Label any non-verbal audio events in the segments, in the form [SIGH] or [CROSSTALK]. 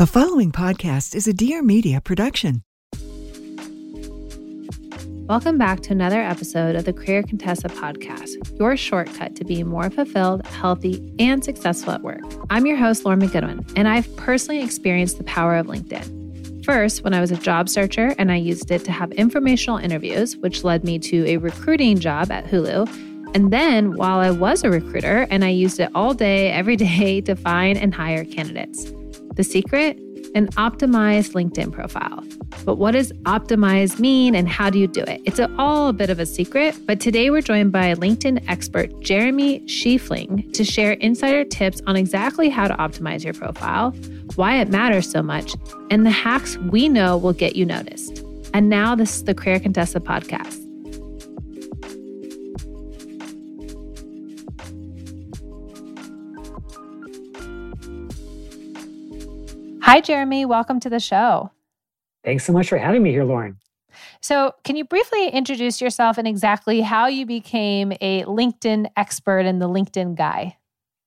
The following podcast is a Dear Media production. Welcome back to another episode of the Career Contessa podcast, your shortcut to being more fulfilled, healthy, and successful at work. I'm your host, Lauren McGoodwin, and I've personally experienced the power of LinkedIn. First, when I was a job searcher and I used it to have informational interviews, which led me to a recruiting job at Hulu. And then while I was a recruiter and I used it all day, every [LAUGHS] day to find and hire candidates. The secret? An optimized LinkedIn profile. But what does optimize mean and how do you do it? It's all a bit of a secret, but today we're joined by LinkedIn expert Jeremy Schifeling to share insider tips on exactly how to optimize your profile, why it matters so much, and the hacks we know will get you noticed. And now this is the Career Contessa podcast. Hi, Jeremy. Welcome to the show. Thanks so much for having me here, Lauren. So, can you briefly introduce yourself and exactly how you became a LinkedIn expert and the LinkedIn guy?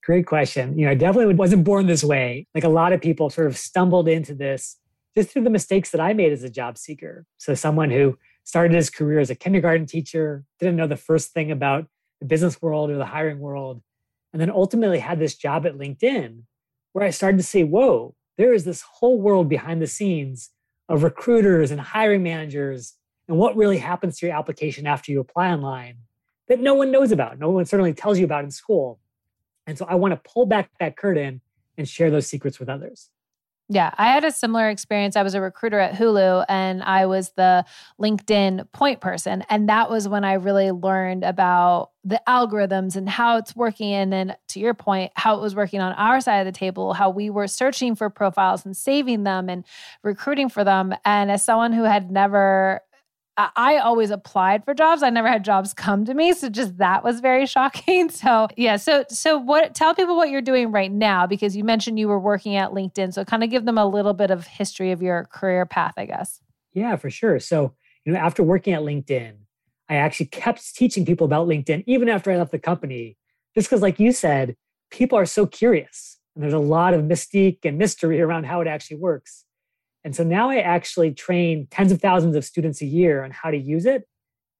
Great question. You know, I definitely wasn't born this way. Like a lot of people sort of stumbled into this just through the mistakes that I made as a job seeker. So, someone who started his career as a kindergarten teacher, didn't know the first thing about the business world or the hiring world, and then ultimately had this job at LinkedIn where I started to say, whoa, there is this whole world behind the scenes of recruiters and hiring managers and what really happens to your application after you apply online that no one knows about. No one certainly tells you about in school. And so I want to pull back that curtain and share those secrets with others. Yeah, I had a similar experience. I was a recruiter at Hulu and I was the LinkedIn point person. And that was when I really learned about the algorithms and how it's working. And then to your point, how it was working on our side of the table, how we were searching for profiles and saving them and recruiting for them. And as someone who had never I always applied for jobs. I never had jobs come to me, so just that was very [LAUGHS] shocking. So, yeah, so so what tell people what you're doing right now because you mentioned you were working at LinkedIn. So kind of give them a little bit of history of your career path, I guess. Yeah, for sure. So, you know, after working at LinkedIn, I actually kept teaching people about LinkedIn even after I left the company, just because like you said, people are so curious. And there's a lot of mystique and mystery [LAUGHS] around how it actually works. And so now I actually train tens of thousands of students a year on how to use it.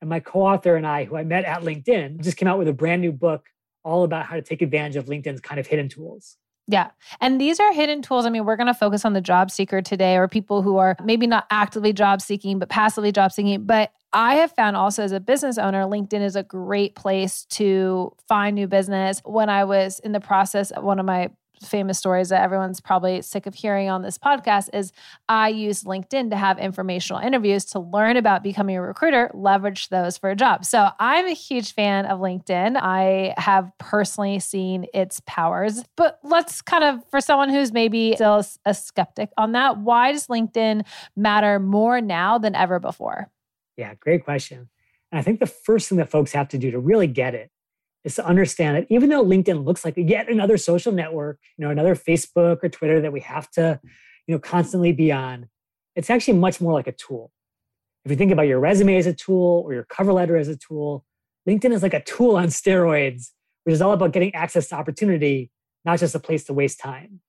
And my co author and I, who I met at LinkedIn, just came out with a brand new book all about how to take advantage of LinkedIn's kind of hidden tools. Yeah. And these are hidden tools. I mean, we're going to focus on the job seeker today or people who are maybe not actively job seeking, but passively job seeking. But I have found also as a business owner, LinkedIn is a great place to find new business. When I was in the process, of one of my famous stories that everyone's probably sick of hearing on this podcast is I use LinkedIn to have informational interviews to learn about becoming a recruiter, leverage those for a job. So I'm a huge fan of LinkedIn. I have personally seen its powers, but let's kind of, for someone who's maybe still a skeptic on that, why does LinkedIn matter more now than ever before? Yeah, great question. And I think the first thing that folks have to do to really get it is to understand that even though LinkedIn looks like yet another social network, you know, another Facebook or Twitter that we have to, you know, constantly be on, it's actually much more like a tool. If you think about your resume as a tool or your cover letter as a tool, LinkedIn is like a tool on steroids, which is all about getting access to opportunity, not just a place to waste time.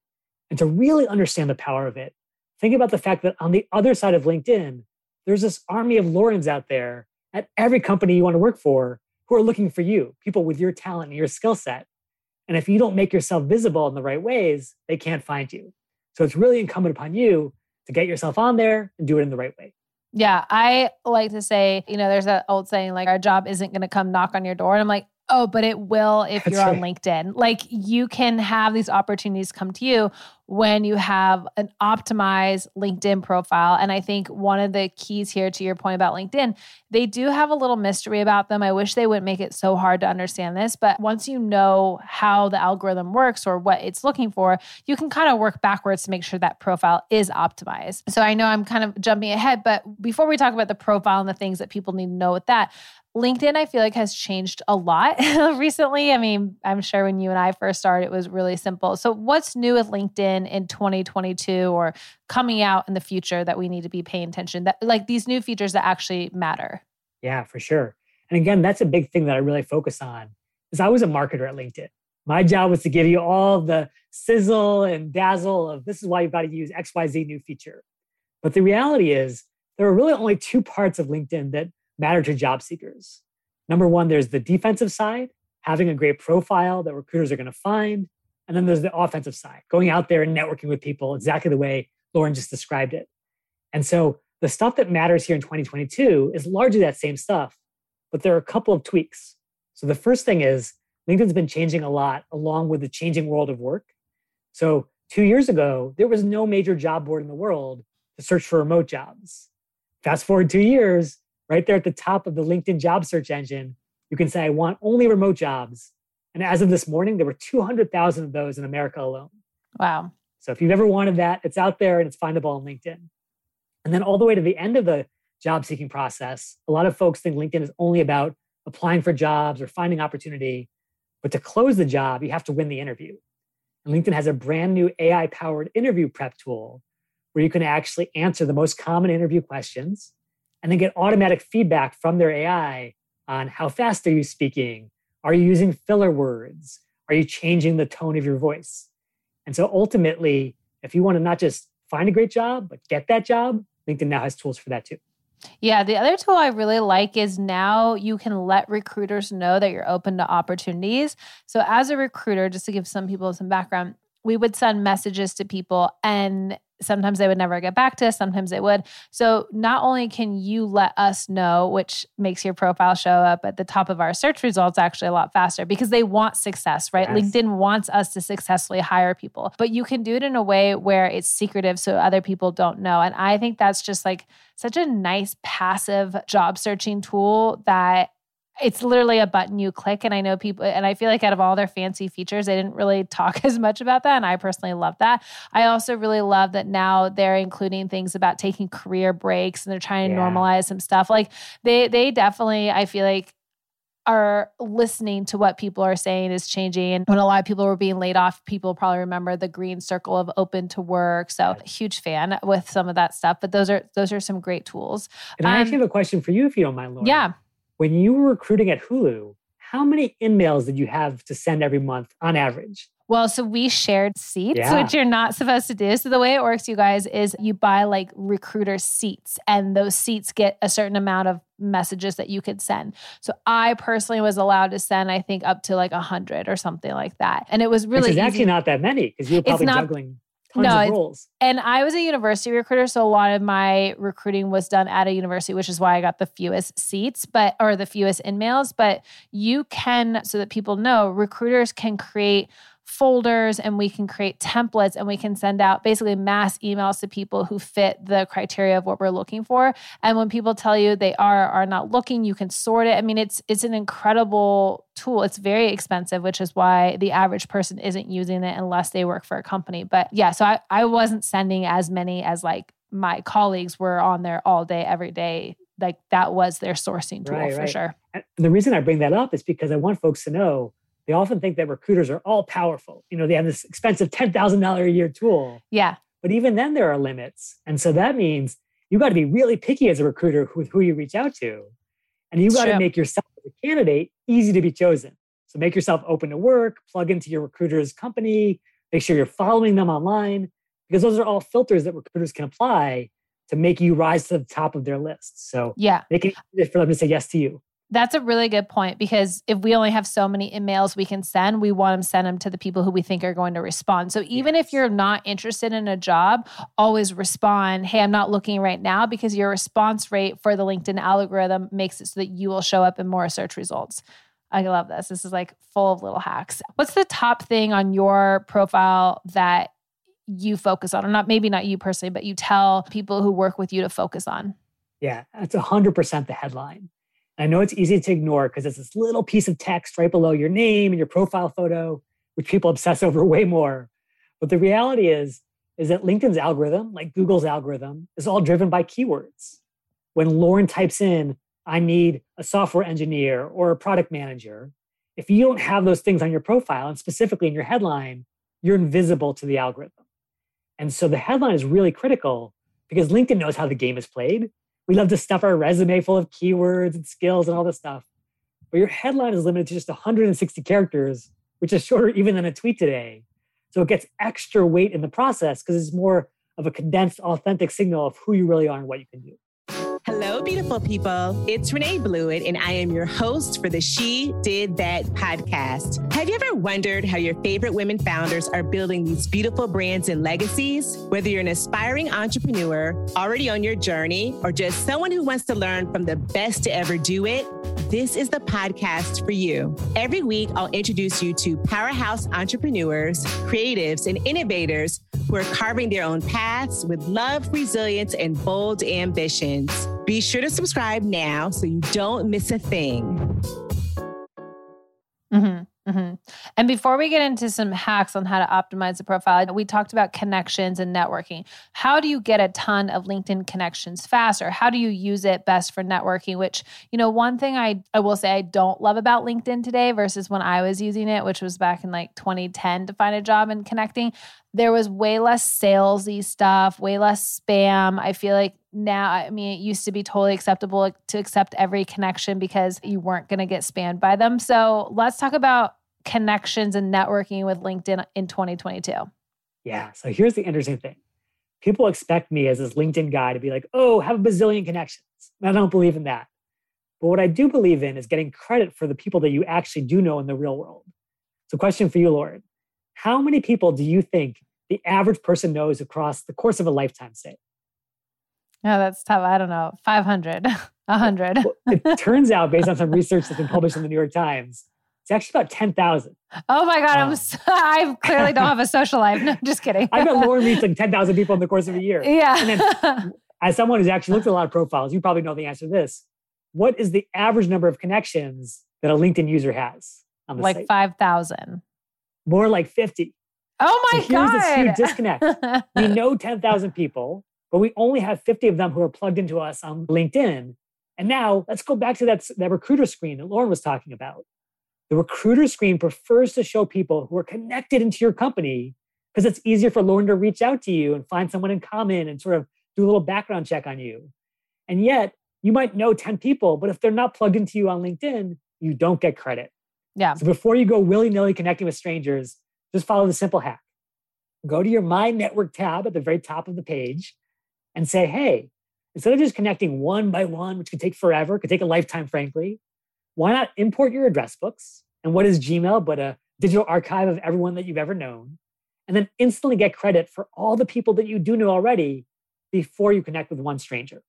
And to really understand the power of it, think about the fact that on the other side of LinkedIn, there's this army of Laurens out there at every company you want to work for who are looking for you, people with your talent and your skill set. And if you don't make yourself visible in the right ways, they can't find you. So it's really incumbent upon you to get yourself on there and do it in the right way. Yeah, I like to say, you know, there's that old saying like our job isn't going to come knock on your door. And I'm like, Oh, but it will if you're on LinkedIn. Like you can have these opportunities come to you when you have an optimized LinkedIn profile. And I think one of the keys here to your point about LinkedIn, they do have a little mystery about them. I wish they wouldn't make it so hard to understand this, but once you know how the algorithm works or what it's looking for, you can kind of work backwards to make sure that profile is optimized. So I know I'm kind of jumping ahead, but before we talk about the profile and the things that people need to know with that, LinkedIn, I feel like, has changed a lot [LAUGHS] recently. I mean, I'm sure when you and I first started, it was really simple. So, what's new with LinkedIn in 2022 or coming out in the future that we need to be paying attention that like these new features that actually matter? Yeah, for sure. And again, that's a big thing that I really focus on. Is I was a marketer at LinkedIn. My job was to give you all the sizzle and dazzle of this is why you've got to use XYZ new feature. But the reality is, there are really only two parts of LinkedIn that matter to job seekers. Number one, there's the defensive side, having a great profile that recruiters are going to find. And then there's the offensive side, going out there and networking with people exactly the way Lauren just described it. And so the stuff that matters here in 2022 is largely that same stuff, but there are a couple of tweaks. So the first thing is LinkedIn's been changing a lot along with the changing world of work. So two years ago, there was no major job board in the world to search for remote jobs. Fast forward two years, right there at the top of the LinkedIn job search engine, you can say, I want only remote jobs. And as of this morning, there were 200,000 of those in America alone. Wow. So if you've ever wanted that, it's out there and it's findable on LinkedIn. And then all the way to the end of the job seeking process, a lot of folks think LinkedIn is only about applying for jobs or finding opportunity. But to close the job, you have to win the interview. And LinkedIn has a brand new AI powered interview prep tool where you can actually answer the most common interview questions and then get automatic feedback from their AI on how fast are you speaking? Are you using filler words? Are you changing the tone of your voice? And so ultimately, if you want to not just find a great job, but get that job, LinkedIn now has tools for that too. Yeah, the other tool I really like is now you can let recruiters know that you're open to opportunities. So, as a recruiter, just to give some people some background, we would send messages to people and sometimes they would never get back to us sometimes they would. So not only can you let us know which makes your profile show up at the top of our search results actually a lot faster because they want success right? Yes. linkedin wants us to successfully hire people but you can do it in a way where it's secretive so other people don't know. And i think that's just like such a nice passive job searching tool that it's literally a button you click and i know people and i feel like out of all their fancy features they didn't really talk [LAUGHS] as much about that and i personally love that i also really love that now they're including things about taking career breaks and they're trying to yeah. normalize some stuff like they they definitely i feel like are listening to what people are saying is changing. And when a lot of people were being laid off, people probably remember the green circle of open to work. So huge fan with some of that stuff. But those are those are some great tools. And um, I actually have a question for you if you don't mind, Lauren. Yeah when you were recruiting at Hulu, how many emails did you have to send every month on average? Well, so we shared seats, yeah. which you're not supposed to do. So the way it works, you guys, is you buy like recruiter seats, and those seats get a certain amount of messages that you could send. So I personally was allowed to send, I think, up to like a hundred or something like that, and it was really. It's actually not that many because you were probably not, juggling tons no, of roles. And I was a university recruiter, so a lot of my recruiting was done at a university, which is why I got the fewest seats, but or the fewest InMails. But you can, so that people know, recruiters can create folders and we can create templates and we can send out basically mass emails to people who fit the criteria of what we're looking for. And when people tell you they are are not looking you can sort it. I mean it's it's an incredible tool. It's very expensive which is why the average person isn't using it unless they work for a company. But yeah so i, I wasn't sending as many as like my colleagues were on there all day every day. Like that was their sourcing tool right, for right. sure. And the reason i bring that up is because i want folks to know they often think that recruiters are all powerful. You know, they have this expensive $10,000 a year tool. Yeah. But even then, there are limits. And so that means you got to be really picky as a recruiter with who you reach out to. And you got to make yourself as a candidate easy to be chosen. So make yourself open to work, plug into your recruiter's company, make sure you're following them online, because those are all filters that recruiters can apply to make you rise to the top of their list. So yeah, make it for them to say yes to you. That's a really good point because if we only have so many emails we can send, we want to send them to the people who we think are going to respond. So even yes. if you're not interested in a job, always respond, hey, I'm not looking right now because your response rate for the LinkedIn algorithm makes it so that you will show up in more search results. I love this. This is like full of little hacks. What's the top thing on your profile that you focus on, or not maybe not you personally, but you tell people who work with you to focus on? Yeah, it's 100% the headline. I know it's easy to ignore because it's this little piece of text right below your name and your profile photo, which people obsess [LAUGHS] over way more. But the reality is, is that LinkedIn's algorithm, like Google's algorithm, is all driven by keywords. When Lauren types in, I need a software engineer or a product manager, if you don't have those things on your profile and specifically in your headline, you're invisible to the algorithm. And so the headline is really critical because LinkedIn knows how the game is played. We love to stuff our resume full of keywords and skills and all this stuff. But your headline is limited to just 160 characters, which is shorter even than a tweet today. So it gets extra weight in the process because it's more of a condensed, authentic signal of who you really are and what you can do. Hello, beautiful people. It's Renae Bluitt, and I am your host for the She Did That podcast. Have you ever wondered how your favorite women founders are building these beautiful brands and legacies? Whether you're an aspiring entrepreneur, already on your journey, or just someone who wants to learn from the best to ever do it, this is the podcast for you. Every week, I'll introduce you to powerhouse entrepreneurs, creatives, and innovators who are carving their own paths with love, resilience, and bold ambitions. Be sure to subscribe now so you don't miss a thing. Mm-hmm. Mm-hmm. And before we get into some hacks on how to optimize the profile, we talked about connections and networking. How do you get a ton of LinkedIn connections faster? How do you use it best for networking? Which, you know, one thing I, I will say I don't love about LinkedIn today versus when I was using it, which was back in like 2010 to find a job and connecting there was way less salesy stuff, way less spam. I feel like now, I mean, it used to be totally acceptable to accept every connection because you weren't going to get spammed by them. So let's talk about connections and networking with LinkedIn in 2022. Yeah. So here's the interesting thing people expect me as this LinkedIn guy to be like, oh, have a bazillion connections. I don't believe in that. But what I do believe in is getting credit for the people that you actually do know in the real world. So, question for you, Lauren how many people do you think the average person knows across the course of a lifetime, say? Yeah, that's tough. I don't know, 500, 100. [LAUGHS] well, it [LAUGHS] turns out, based on some research that's been published in the New York Times, it's actually about 10,000. Oh my God. Um, I'm so, I clearly don't have a social life. No, just kidding. I bet Lauren meets [LAUGHS] like 10,000 people in the course of a year. Yeah. And then, as someone who's actually looked at a lot of profiles, you probably know the answer to this. What is the average number of connections that a LinkedIn user has? like 5,000 more like 50. Oh my so God. Here's this huge disconnect. we [LAUGHS] know 10,000 people, but we only have 50 of them who are plugged into us on LinkedIn. And now let's go back to that, that recruiter screen that Lauren was talking about. The recruiter screen prefers to show people who are connected into your company because it's easier for Lauren to reach out to you and find someone in common and sort of do a little background check on you. And yet, you might know 10 people, but if they're not plugged into you on LinkedIn, you don't get credit. Yeah. So before you go willy nilly connecting with strangers, just follow the simple hack. Go to your My Network tab at the very top of the page and say, hey, instead of just connecting one by one, which could take forever, could take a lifetime, frankly, why not import your address books? And what is Gmail but a digital archive of everyone that you've ever known? And then instantly get credit for all the people that you do know already before you connect with one stranger.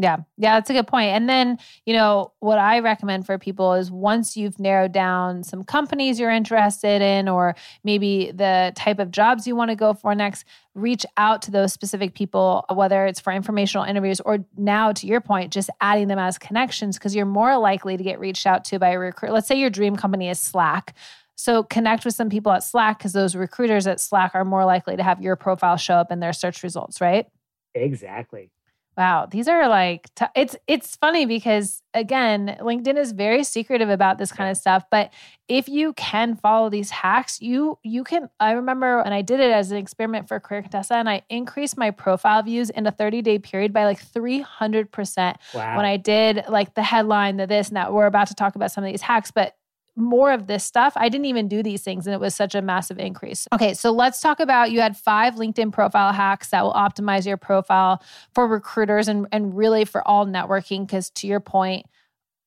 Yeah. Yeah, that's a good point. And then, you know, what I recommend for people is once you've narrowed down some companies you're interested in, or maybe the type of jobs you want to go for next, reach out to those specific people, whether it's for informational interviews or now, to your point, just adding them as connections, because you're more likely to get reached out to by a recruiter. Let's say your dream company is Slack. So connect with some people at Slack because those recruiters at Slack are more likely to have your profile show up in their search results, right? Exactly. Wow, these are like t- it's it's funny because again, LinkedIn is very secretive about this kind of stuff, but if you can follow these hacks, you you can I remember and I did it as an experiment for Career Contessa and I increased my profile views in a 30-day period by like 300% wow. when I did like the headline, the this and that. We're about to talk about some of these hacks, but more of this stuff. I didn't even do these things and it was such a massive increase. Okay, so let's talk about you had five LinkedIn profile hacks that will optimize your profile for recruiters and, and really for all networking. Because to your point,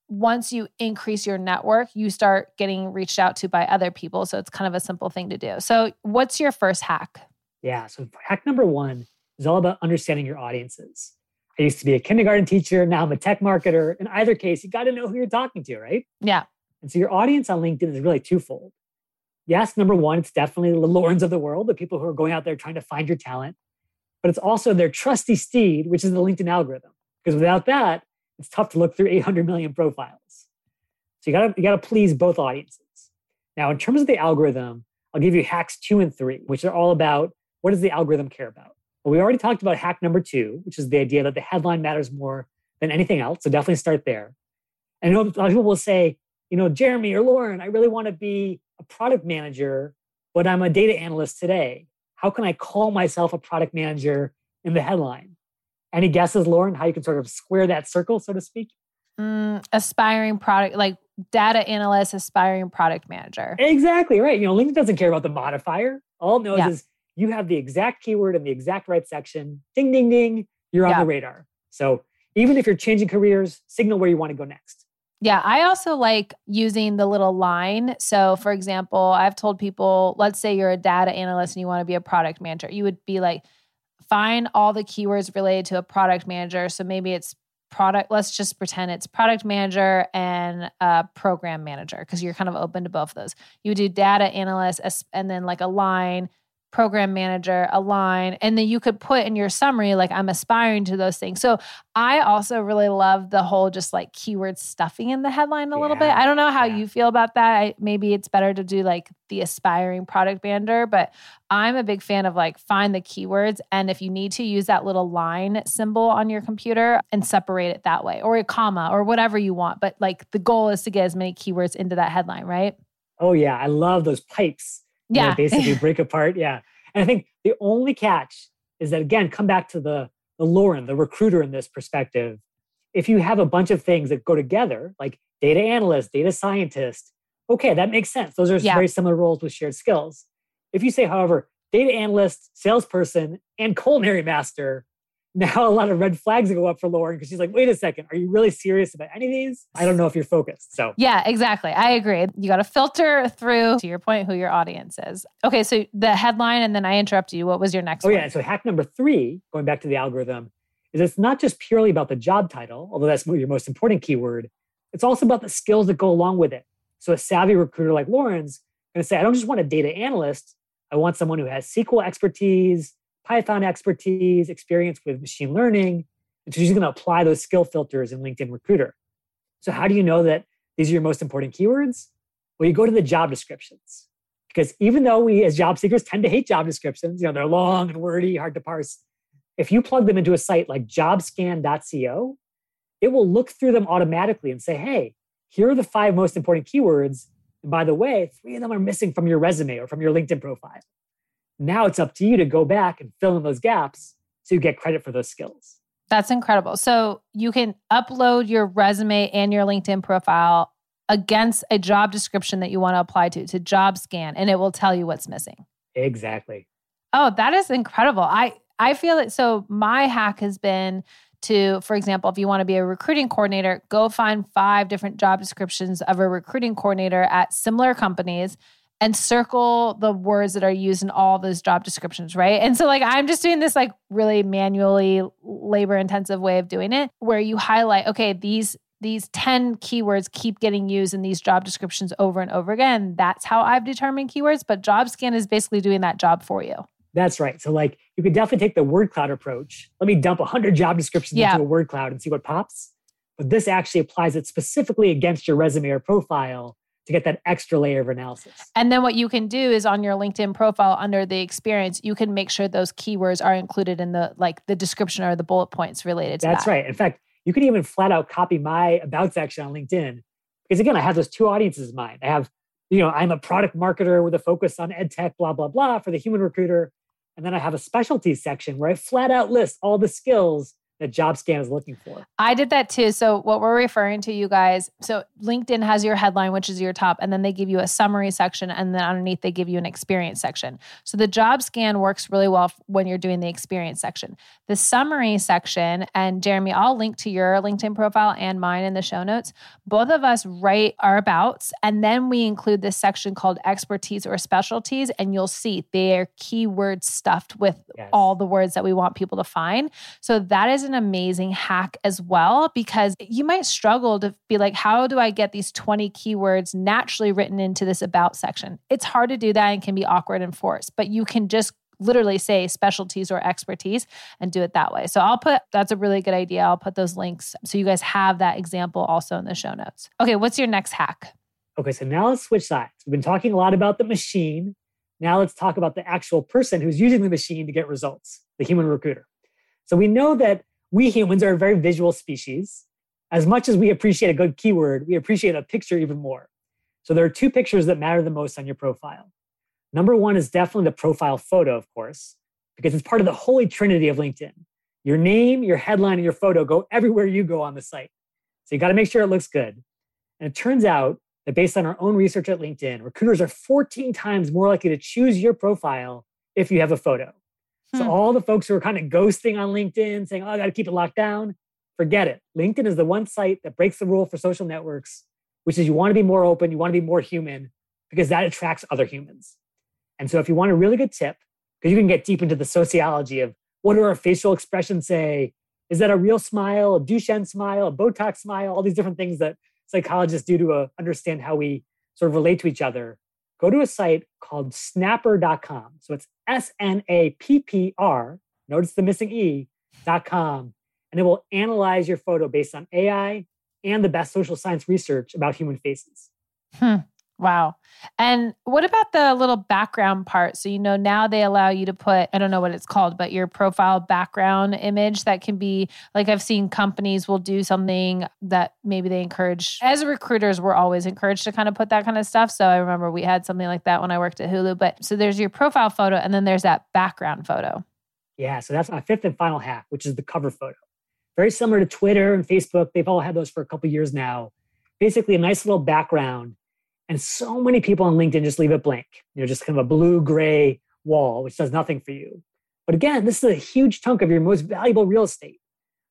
once you increase your network, you start getting reached out to by other people. So it's kind of a simple thing to do. So, what's your first hack? Yeah. So, hack number one is all about understanding your audiences. I used to be a kindergarten teacher. Now I'm a tech marketer. In either case, you got to know who you're talking to, right? Yeah. And so your audience on LinkedIn is really twofold. Yes, number one, it's definitely the Laurens of the world, the people who are going out there trying to find your talent. But it's also their trusty steed, which is the LinkedIn algorithm. Because without that, it's tough to look through 800 million profiles. So you gotta you gotta please both audiences. Now, in terms of the algorithm, I'll give you hacks two and three, which are all about what does the algorithm care about. Well, we already talked about hack number two, which is the idea that the headline matters more than anything else. So definitely start there. And a lot of people will say, you know, Jeremy or Lauren, I really want to be a product manager, but I'm a data analyst today. How can I call myself a product manager in the headline? Any guesses, Lauren, how you can sort of square that circle, so to speak? Mm, aspiring product, like data analyst, aspiring product manager. Exactly right. You know, LinkedIn doesn't care about the modifier. All it knows yeah. is you have the exact keyword in the exact right section. Ding, ding, ding. You're on yeah. the radar. So even if you're changing careers, signal where you want to go next. Yeah, I also like using the little line. So, for example, I've told people, let's say you're a data analyst and you want to be a product manager. You would be like, find all the keywords related to a product manager. So maybe it's product, let's just pretend it's product manager and a program manager because you're kind of open to both of those. You do data analyst and then like a line program manager, a line, and then you could put in your summary, like, I'm aspiring to those things. So I also really love the whole just like keyword stuffing in the headline a yeah. little bit. I don't know how yeah. you feel about that. I, maybe it's better to do like the aspiring product manager, but I'm a big fan of like find the keywords. And if you need to use that little line symbol on your computer and separate it that way or a comma or whatever you want. But like the goal is to get as many keywords into that headline, right? Oh, yeah. I love those pipes yeah. basically [LAUGHS] break apart. Yeah. And I think the only catch is that, again, come back to the, the Lauren, the recruiter in this perspective. If you have a bunch of things that go together, like data analyst, data scientist, okay, that makes sense. Those are yeah. very similar roles with shared skills. If you say, however, data analyst, salesperson, and culinary master, now a lot of red flags go up for Lauren because she's like, wait a second, are you really serious about any of these? I don't know if you're focused. So, yeah, exactly. I agree. You got to filter through, to your point, who your audience is. Okay, so the headline, and then I interrupt you. What was your next oh, one? yeah. So, hack number three, going back to the algorithm, is it's not just purely about the job title, although that's your most important keyword. It's also about the skills that go along with it. So, a savvy recruiter like Lauren's going to say, I don't just want a data analyst, I want someone who has SQL expertise Python expertise, experience with machine learning. And so she's going to apply those skill filters in LinkedIn Recruiter. So, how do you know that these are your most important keywords? Well, you go to the job descriptions. Because even though we as job seekers tend to hate job descriptions, you know, they're long and wordy, hard to parse. If you plug them into a site like jobscan.co, it will look through them automatically and say, hey, here are the five most important keywords. And by the way, three of them are missing from your resume or from your LinkedIn profile. Now it's up to you to go back and fill in those gaps so you get credit for those skills. That's incredible. So you can upload your resume and your LinkedIn profile against a job description that you want to apply to to JobScan and it will tell you what's missing. Exactly. Oh, that is incredible. I I feel it so my hack has been to for example, if you want to be a recruiting coordinator, go find 5 different job descriptions of a recruiting coordinator at similar companies and circle the words that are used in all those job descriptions, right? And so like I'm just doing this like really manually labor intensive way of doing it where you highlight okay, these these 10 keywords keep getting used in these job descriptions over and over again. That's how I've determined keywords, but JobScan is basically doing that job for you. That's right. So like you could definitely take the word cloud approach. Let me dump 100 job descriptions yeah. into a word cloud and see what pops. But this actually applies it specifically against your resume or profile to get that extra layer of analysis. And then what you can do is on your LinkedIn profile under the experience, you can make sure those keywords are included in the like the description or the bullet points related to That's that. right. In fact, you can even flat out copy my about section on LinkedIn because again, I have those two audiences in mind. I have, you know, I'm a product marketer with a focus on ed tech, blah, blah, blah for the human recruiter. And then I have a specialty section where I flat out list all the skills that JobScan is looking for. I did that too. So, what we're referring to, you guys, so LinkedIn has your headline, which is your top, and then they give you a summary section, and then underneath they give you an experience section. So, the JobScan works really well when you're doing the experience section. The summary section, and Jeremy, I'll link to your LinkedIn profile and mine in the show notes. Both of us write our abouts, and then we include this section called expertise or specialties, and you'll see they're keywords stuffed with yes. all the words that we want people to find. So, that is an amazing hack as well because you might struggle to be like, how do I get these 20 keywords naturally written into this about section? It's hard to do that and can be awkward and forced, but you can just literally say specialties or expertise and do it that way. So I'll put that's a really good idea. I'll put those links so you guys have that example also in the show notes. Okay, what's your next hack? Okay, so now let's switch sides. We've been talking a lot about the machine. Now let's talk about the actual person who's using the machine to get results, the human recruiter. So we know that we humans are a very visual species. As much as we appreciate a good keyword, we appreciate a picture even more. So there are two pictures that matter the most on your profile. Number one is definitely the profile photo, of course, because it's part of the holy trinity of LinkedIn. Your name, your headline, and your photo go everywhere you go on the site. So you got to make sure it looks good. And it turns out that based on our own research at LinkedIn, recruiters are 14 times more likely to choose your profile if you have a photo. So hmm. all the folks who are kind of ghosting on LinkedIn, saying, "Oh, I got to keep it locked down," forget it. LinkedIn is the one site that breaks the rule for social networks, which is you want to be more open, you want to be more human, because that attracts other humans. And so, if you want a really good tip, because you can get deep into the sociology of what do our facial expressions say? Is that a real smile, a Duchenne smile, a Botox smile? All these different things that psychologists do to uh, understand how we sort of relate to each other go to a site called snappr.com. So it's S N A P P R, notice the missing E.com, and it will analyze your photo based on AI and the best social science research about human faces. Hmm. Wow. And what about the little background part? So, you know, now they allow you to put, I don't know what it's called, but your profile background image that can be like I've seen companies will do something that maybe they encourage. As recruiters, we're always encouraged to kind of put that kind of stuff. So, I remember we had something like that when I worked at Hulu. But so there's your profile photo and then there's that background photo. Yeah. So that's my fifth and final hack, which is the cover photo. Very similar to Twitter and Facebook. They've all had those for a couple years now. Basically, a nice little background and so many people on LinkedIn just leave it blank, you know, just kind of a blue gray wall, which does nothing for you. But again, this is a huge chunk of your most valuable real estate.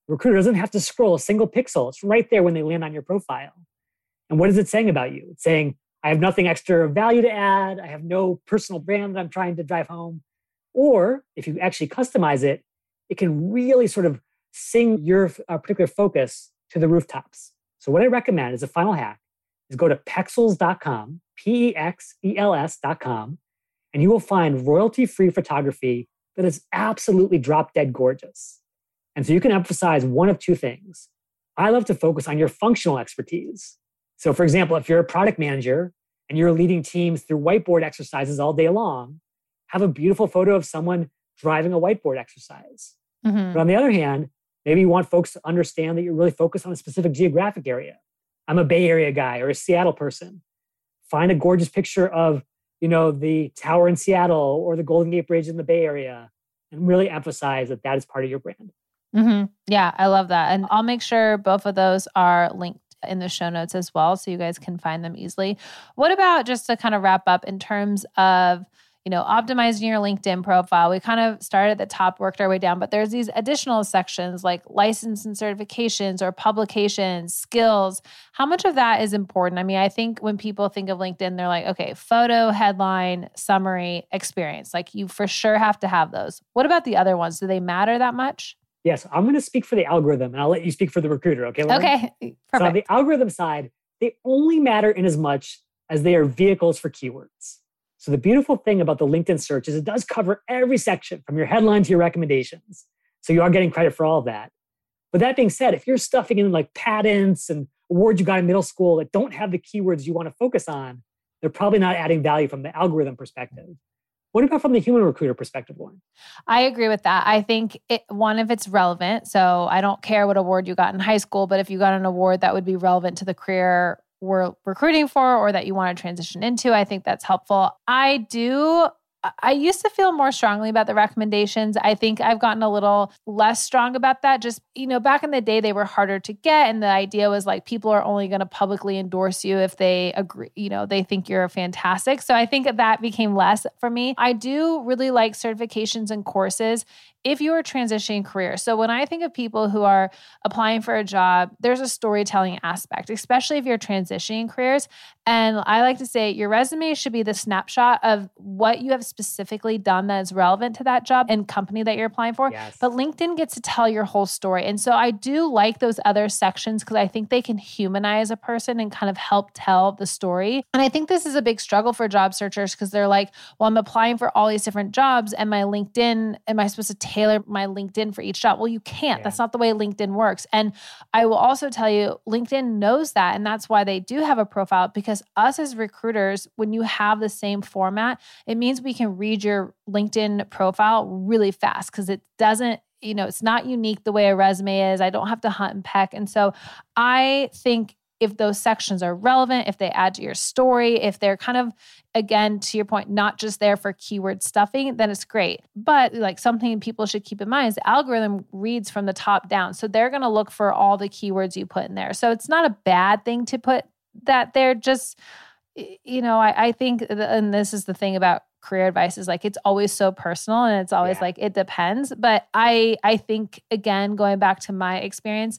Recruiter doesn't have to scroll a single pixel. It's right there when they land on your profile. And what is it saying about you? It's saying, I have nothing extra value to add. I have no personal brand that I'm trying to drive home. Or if you actually customize it, it can really sort of sing your uh, particular focus to the rooftops. So, what I recommend is a final hack is go to pexels.com, P E X E L S.com, and you will find royalty free photography that is absolutely drop dead gorgeous. And so you can emphasize one of two things. I love to focus on your functional expertise. So, for example, if you're a product manager and you're leading teams through whiteboard exercises all day long, have a beautiful photo of someone driving a whiteboard exercise. Mm-hmm. But on the other hand, maybe you want folks to understand that you're really focused on a specific geographic area. I'm a Bay Area guy or a Seattle person. Find a gorgeous picture of, you know, the tower in Seattle or the Golden Gate Bridge in the Bay Area and really emphasize that that is part of your brand. Mm-hmm. Yeah, I love that. And I'll make sure both of those are linked in the show notes as well so you guys can find them easily. What about just to kind of wrap up in terms of you know, optimizing your LinkedIn profile. We kind of started at the top, worked our way down, but there's these additional sections like license and certifications or publications, skills. How much of that is important? I mean, I think when people think of LinkedIn, they're like, okay, photo, headline, summary, experience. Like you for sure have to have those. What about the other ones? Do they matter that much? Yes, I'm going to speak for the algorithm and I'll let you speak for the recruiter. Okay. Lauren? Okay. Perfect. So on the algorithm side, they only matter in as much as they are vehicles for keywords. So the beautiful thing about the LinkedIn search is it does cover every section from your headline to your recommendations. So you are getting credit for all of that. But that being said, if you're stuffing in like patents and awards you got in middle school that don't have the keywords you want to focus on, they're probably not adding value from the algorithm perspective. What about from the human recruiter perspective, Lauren? I agree with that. I think it, one, if it's relevant. So I don't care what award you got in high school, but if you got an award that would be relevant to the career we're recruiting for or that you want to transition into. I think that's helpful. I do I used to feel more strongly about the recommendations. I think I've gotten a little less strong about that. Just, you know, back in the day, they were harder to get. And the idea was like people are only going to publicly endorse you if they agree, you know, they think you're fantastic. So I think that became less for me. I do really like certifications and courses if you are transitioning careers. So when I think of people who are applying for a job, there's a storytelling aspect, especially if you're transitioning careers. And I like to say your resume should be the snapshot of what you have specifically done that is relevant to that job and company that you're applying for. Yes. But LinkedIn gets to tell your whole story. And so I do like those other sections because I think they can humanize a person and kind of help tell the story. And I think this is a big struggle for job searchers because they're like, well, I'm applying for all these different jobs and my LinkedIn, am I supposed to tailor my LinkedIn for each job. Well, you can't. Yeah. That's not the way LinkedIn works. And I will also tell you, LinkedIn knows that. And that's why they do have a profile because us as recruiters, when you have the same format, it means we can read your LinkedIn profile really fast because it doesn't you know, it's not unique the way a resume is. I don't have to hunt and peck. And so I think if those sections are relevant, if they add to your story, if they're kind of, again, to your point, not just there for keyword stuffing, then it's great. But like something people should keep in mind is the algorithm reads from the top down. So they're going to look for all the keywords you put in there. So it's not a bad thing to put that there. Just, you know, I, I think, and this is the thing about career advice is like it's always so personal and it's always yeah. like it depends but i i think again going back to my experience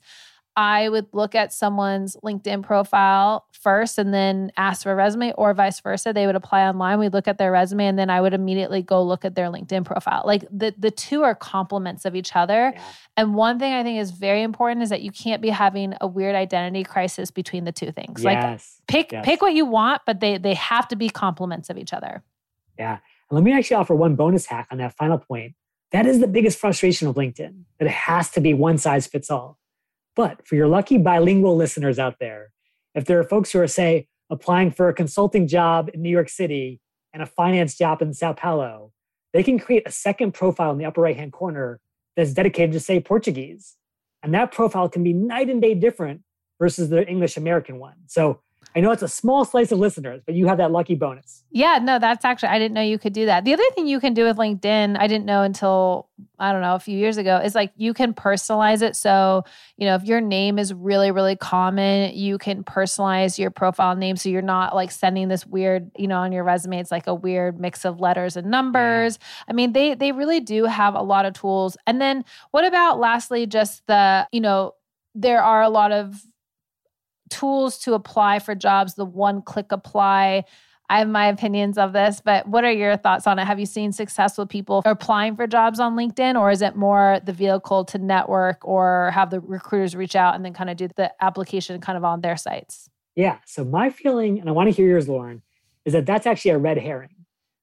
I would look at someone's LinkedIn profile first and then ask for a resume, or vice versa. They would apply online. We'd look at their resume and then I would immediately go look at their LinkedIn profile. Like the, the two are complements of each other. Yeah. And one thing I think is very important is that you can't be having a weird identity crisis between the two things. Yes. Like pick yes. pick what you want, but they they have to be complements of each other. Yeah. And let me actually offer one bonus hack on that final point. That is the biggest frustration of LinkedIn, that it has to be one size fits all. But for your lucky bilingual listeners out there, if there are folks who are, say, applying for a consulting job in New York City and a finance job in Sao Paulo, they can create a second profile in the upper right hand corner that's dedicated to, say, Portuguese. And that profile can be night and day different versus the English American one. So I know it's a small slice of listeners, but you have that lucky bonus. Yeah, no, that's actually, I didn't know you could do that. The other thing you can do with LinkedIn, I didn't know until, I don't know, a few years ago, is like you can personalize it. So, you know, if your name is really, really common, you can personalize your profile name. So you're not like sending this weird, you know, on your resume, it's like a weird mix of letters and numbers. Yeah. I mean, they, they really do have a lot of tools. And then what about lastly, just the, you know, there are a lot of tools to apply for jobs, the one click apply. I have my opinions of this, but what are your thoughts on it? Have you seen successful people applying for jobs on LinkedIn, or is it more the vehicle to network or have the recruiters reach out and then kind of do the application kind of on their sites? Yeah. So, my feeling, and I want to hear yours, Lauren, is that that's actually a red herring.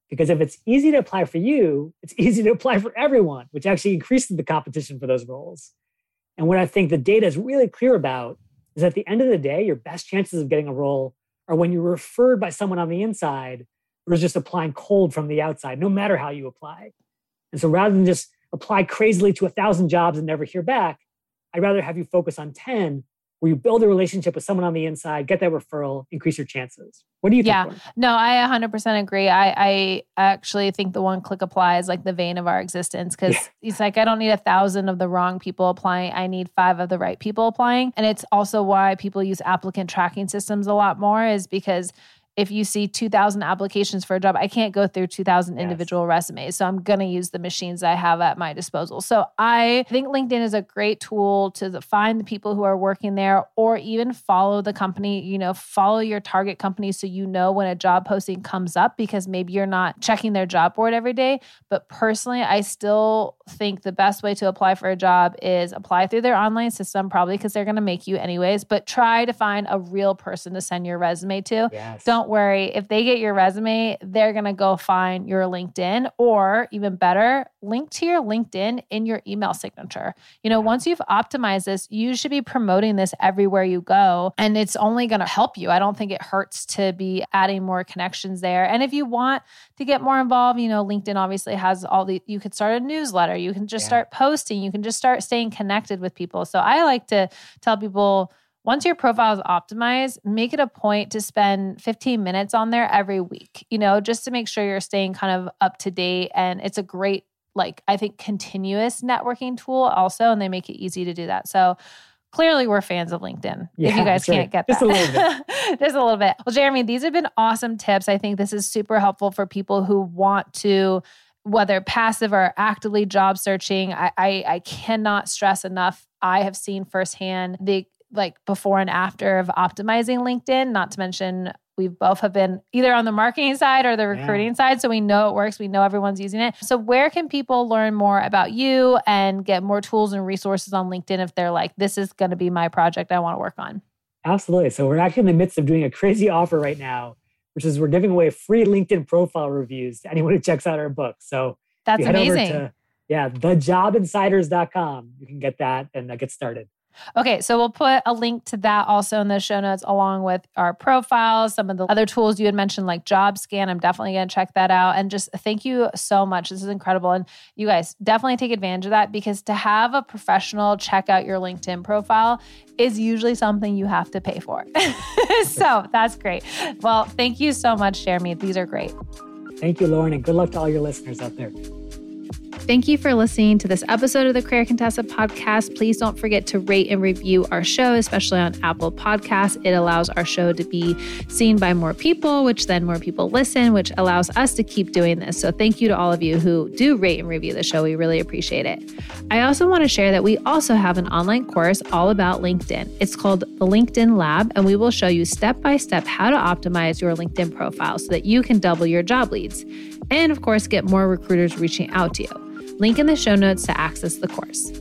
Because if it's easy to apply for you, it's [LAUGHS] easy to apply for everyone, which actually increases the competition for those roles. And what I think the data is really clear about is at the end of the day, your best chances of getting a role are when you're referred by someone on the inside versus just applying cold from the outside, no matter how you apply. And so rather than just apply crazily to a thousand jobs and never hear back, I'd rather have you focus on 10 where you build a relationship with someone on the inside, get that referral, increase your chances. What do you think? Yeah, no, I 100% agree. I, I actually think the one click apply is like the vein of our existence because yeah. it's like I don't need a thousand of the wrong people applying. I need five of the right people applying. And it's also why people use applicant tracking systems a lot more, is because if you see 2000 applications for a job i can't go through 2000 yes. individual resumes so i'm going to use the machines i have at my disposal so i think linkedin is a great tool to find the people who are working there or even follow the company you know follow your target company so you know when a job posting comes up because maybe you're not checking their job board every day but personally i still think the best way to apply for a job is apply through their online system probably because they're going to make you anyways but try to find a real person to send your resume to yes. don't don't worry. If they get your resume, they're going to go find your LinkedIn or even better, link to your LinkedIn in your email signature. You know, once you've optimized this, you should be promoting this everywhere you go and it's only going to help you. I don't think it hurts to be adding more connections there. And if you want to get more involved, you know, LinkedIn obviously has all the you could start a newsletter, you can just yeah. start posting, you can just start staying connected with people. So I like to tell people once your profile is optimized, make it a point to spend 15 minutes on there every week, you know, just to make sure you're staying kind of up to date. And it's a great, like, I think, continuous networking tool also. And they make it easy to do that. So, clearly we're fans of LinkedIn. Yeah, if you guys can't right. get that. Just a little bit. [LAUGHS] Just a little bit. Well, Jeremy, these have been awesome tips. I think this is super helpful for people who want to whether passive or actively job searching. I, I, I cannot stress enough. I have seen firsthand the like before and after of optimizing LinkedIn, not to mention we both have been either on the marketing side or the recruiting yeah. side. So we know it works. We know everyone's using it. So, where can people learn more about you and get more tools and resources on LinkedIn if they're like, this is going to be my project I want to work on? Absolutely. So, we're actually in the midst of doing a crazy offer right now, which is we're giving away free LinkedIn profile reviews to anyone who checks out our book. So, that's amazing. To, yeah, thejobinsiders.com. You can get that and uh, get started. Okay, so we'll put a link to that also in the show notes along with our profiles, some of the other tools you had mentioned like JobScan. I'm definitely going to check that out. And just thank you so much. This is incredible. And you guys definitely take advantage of that because to have a professional check out your LinkedIn profile is usually something you have to pay for. [LAUGHS] so that's great. Well, thank you so much, Jeremy. These are great. Thank you, Lauren, and good luck to all your listeners out there. Thank you for listening to this episode of the Career Contessa podcast. Please don't forget to rate and review our show, especially on Apple Podcasts. It allows our show to be seen by more people, which then more people listen, which allows us to keep doing this. So thank you to all of you who do rate and review the show. We really appreciate it. I also want to share that we also have an online course all about LinkedIn. It's called the LinkedIn Lab, and we will show you step by step how to optimize your LinkedIn profile so that you can double your job leads. And of course, get more recruiters reaching out to you. Link in the show notes to access the course.